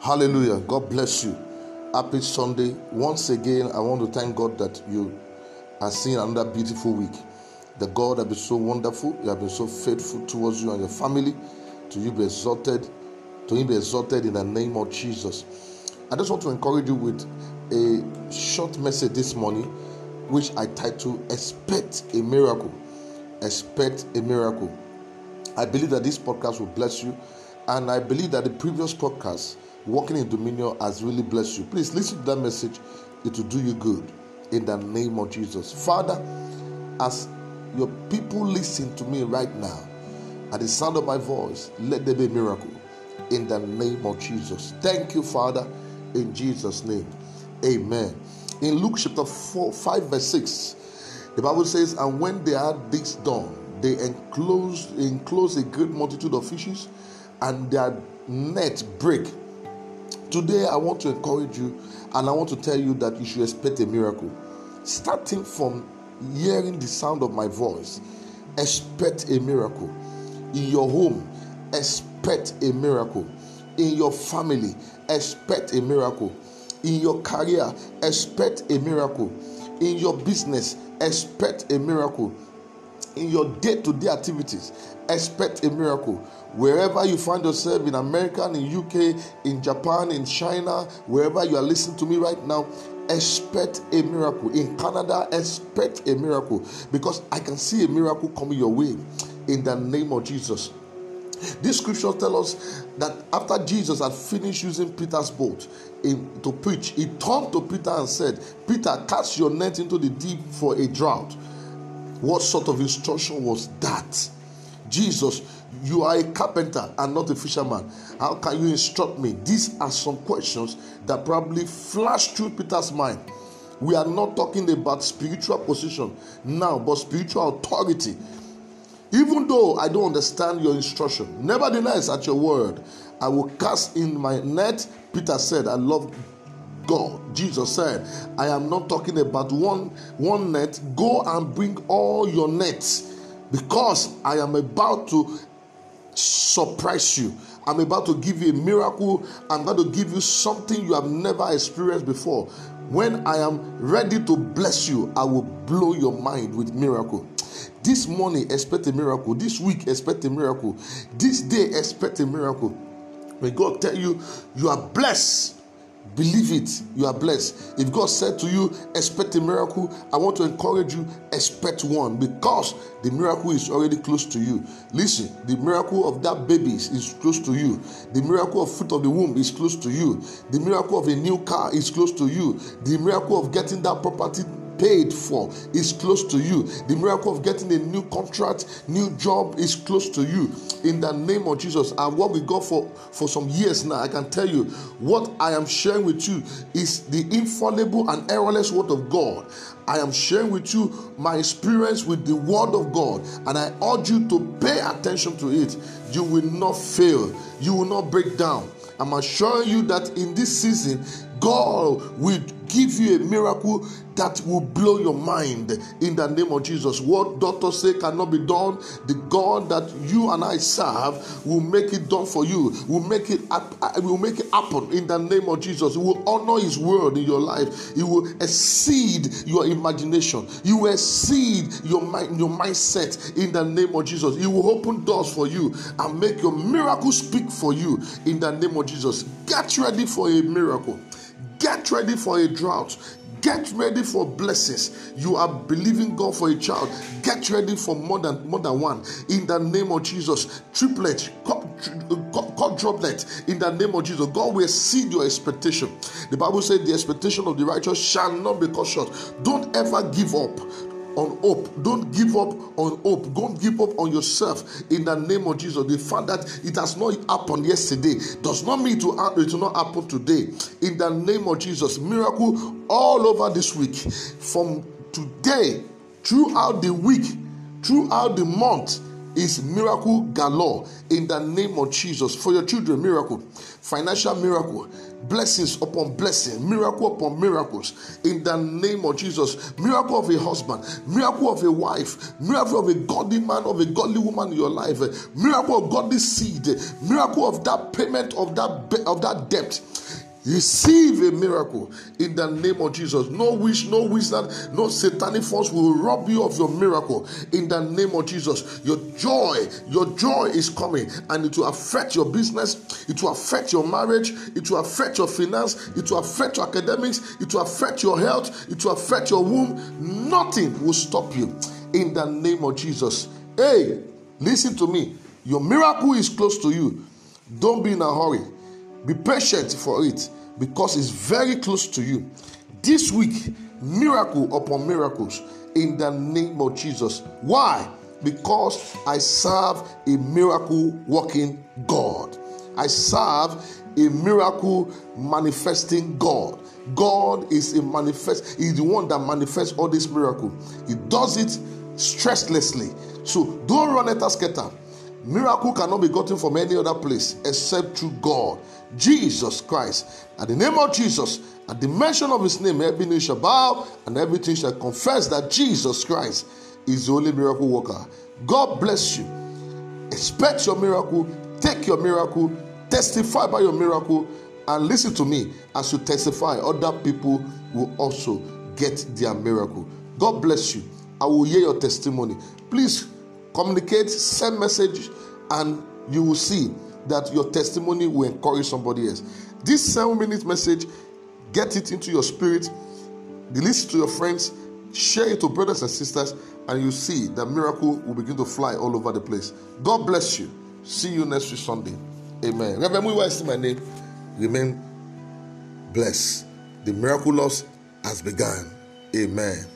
Hallelujah. God bless you. Happy Sunday. Once again, I want to thank God that you are seeing another beautiful week. The God has been so wonderful, He has been so faithful towards you and your family. To you be exalted, to him be exalted in the name of Jesus. I just want to encourage you with a short message this morning, which I title Expect a Miracle. Expect a Miracle. I believe that this podcast will bless you, and I believe that the previous podcast, Walking in Dominion, has really blessed you. Please listen to that message, it will do you good in the name of Jesus. Father, as your people listen to me right now, at the sound of my voice, let there be a miracle in the name of Jesus. Thank you, Father, in Jesus' name. Amen. In Luke chapter 4, 5, verse 6, the Bible says, And when they had this done, they enclosed, enclosed a great multitude of fishes, and their net break. Today, I want to encourage you, and I want to tell you that you should expect a miracle. Starting from hearing the sound of my voice, expect a miracle. In your home, expect a miracle. In your family, expect a miracle. In your career, expect a miracle. In your business, expect a miracle. In your day to day activities, expect a miracle. Wherever you find yourself in America, in UK, in Japan, in China, wherever you are listening to me right now, expect a miracle. In Canada, expect a miracle because I can see a miracle coming your way in the name of Jesus. This scripture tells us that after Jesus had finished using Peter's boat in, to preach, he turned to Peter and said, Peter, cast your net into the deep for a drought. What sort of instruction was that? Jesus, you are a carpenter and not a fisherman. How can you instruct me? These are some questions that probably flashed through Peter's mind. We are not talking about spiritual position now, but spiritual authority. Even though I don't understand your instruction, nevertheless, at your word, I will cast in my net. Peter said, I love God. Jesus said, I am not talking about one, one net. Go and bring all your nets because I am about to surprise you. I'm about to give you a miracle. I'm going to give you something you have never experienced before. When I am ready to bless you, I will blow your mind with miracle. This morning, expect a miracle. This week, expect a miracle. This day, expect a miracle. When God tell you you are blessed, believe it. You are blessed. If God said to you, expect a miracle, I want to encourage you, expect one because the miracle is already close to you. Listen, the miracle of that baby is close to you. The miracle of fruit of the womb is close to you. The miracle of a new car is close to you. The miracle of getting that property paid for is close to you. The miracle of getting a new contract, new job is close to you. In the name of Jesus, and what we got for for some years now, I can tell you what I am sharing with you is the infallible and errorless word of God. I am sharing with you my experience with the word of God, and I urge you to pay attention to it. You will not fail. You will not break down. I'm assuring you that in this season, God will give you a miracle that will blow your mind in the name of Jesus. What doctors say cannot be done, the God that you and I serve will make it done for you. Will make it uh, will make it happen in the name of Jesus. He will honor His word in your life. He will exceed your imagination. You will exceed your mind, your mindset in the name of Jesus. He will open doors for you and make your miracle speak for you in the name of Jesus. Get ready for a miracle. Get ready for a drought. Get ready for blessings. You are believing God for a child. Get ready for more than more than one. In the name of Jesus, triplet, quadruplet. In the name of Jesus, God will exceed your expectation. The Bible said, "The expectation of the righteous shall not be cut short." Don't ever give up on hope. Don't give up on hope. Don't give up on yourself in the name of Jesus. The fact that it has not happened yesterday does not mean to it will not happen today. In the name of Jesus, miracle all over this week. From today, throughout the week, throughout the month, is miracle galore in the name of Jesus. For your children, miracle, financial miracle, blessings upon blessings, miracle upon miracles in the name of Jesus. Miracle of a husband, miracle of a wife, miracle of a godly man, of a godly woman in your life, miracle of godly seed, miracle of that payment of that of that debt Receive a miracle in the name of Jesus. No wish, no wizard, no satanic force will rob you of your miracle in the name of Jesus. Your joy, your joy is coming and it will affect your business, it will affect your marriage, it will affect your finance, it will affect your academics, it will affect your health, it will affect your womb. Nothing will stop you in the name of Jesus. Hey, listen to me. Your miracle is close to you. Don't be in a hurry. Be patient for it because it's very close to you. This week, miracle upon miracles in the name of Jesus. Why? Because I serve a miracle working God. I serve a miracle manifesting God. God is a manifest, He's the one that manifests all this miracle. He does it stresslessly. So don't run at a scatter. Miracle cannot be gotten from any other place except through God. Jesus Christ. At the name of Jesus, at the mention of his name, every knee shall bow and everything shall confess that Jesus Christ is the only miracle worker. God bless you. Expect your miracle, take your miracle, testify by your miracle, and listen to me as you testify, other people will also get their miracle. God bless you. I will hear your testimony. Please communicate, send message, and you will see that your testimony will encourage somebody else. This seven minute message, get it into your spirit, release it to your friends, share it to brothers and sisters, and you see the miracle will begin to fly all over the place. God bless you. See you next week Sunday. Amen. Reverend Muiwa is my name. Remain blessed. The miraculous has begun. Amen.